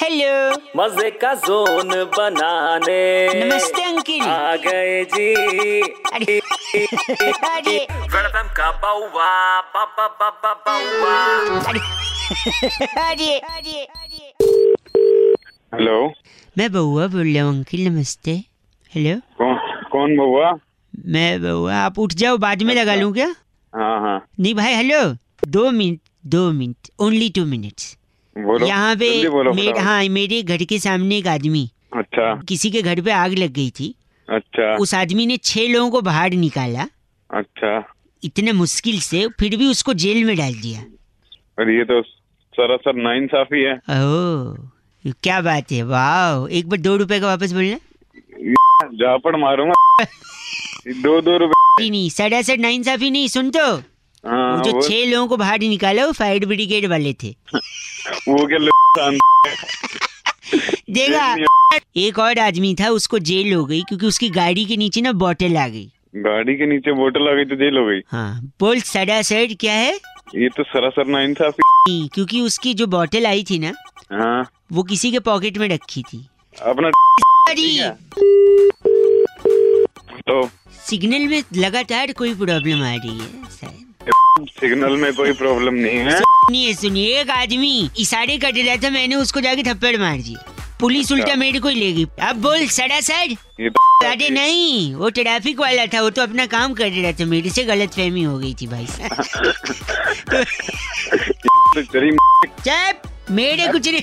hello मज़े का zone बनाने। नमस्ते अंकिल। आ गए जी। अरे अरे। वेलकम का बाउवा बाबा बाबा बाउवा अरे अरे हेलो मैं बउआ बोल रहा हूँ अंकिल नमस्ते। हेलो कौन कौन बउआ मैं बउआ आप उठ जाओ बाद में लगा लूँ क्या? हाँ हाँ। नहीं भाई हेलो दो मिनट दो मिनट ओनली टू मिनट्स बोलो। यहाँ पे बोलो मेरे हाँ मेरे घर के सामने एक आदमी। अच्छा। किसी के घर पे आग लग गई थी। अच्छा। उस आदमी ने छह लोगों को बाहर निकाला। अच्छा। इतने मुश्किल से फिर भी उसको जेल में डाल दिया। और ये तो सरासर नाइंसाफी है। ओह क्या बात है वाह एक बार दो रुपए का वापस बोलना। जापड़ मारूँगा। दो दो रुपए। नहीं, नहीं सरासर नाइंसाफी नहीं सुन तो। हाँ वो जो छह लोगों को बाहर निकाला वो फायर ब्रिगेड वाले थे। वो क्या देखा एक और आदमी था उसको जेल हो गई क्योंकि उसकी गाड़ी के नीचे ना बोतल आ गई। गाड़ी के नीचे बोतल आ गई तो जेल हो गई। हाँ बोल सरासर क्या है? ये तो सरासर नाइंसाफी नहीं, क्योंकि उसकी जो बोतल आई थी ना हाँ। वो किसी के पॉकेट में रखी थी। अपना तो सिग्नल में लगातार कोई प्रॉब्लम आ रही है सिग्नल में कोई प्रॉब्लम नहीं है। सुनिए सुनिए एक आदमी। इशारे कर रहा था मैंने उसको जाके थप्पड़ मार दिया पुलिस उल्टा मेरे को ही लेगी। अब बोल सरासर ये तो अरे नहीं वो ट्रैफ़िक वाला था वो तो अपना काम कर रहा था। मेरे से गलत फहमी हो गई थी भाई। चली चुप मेरे कुछ नहीं।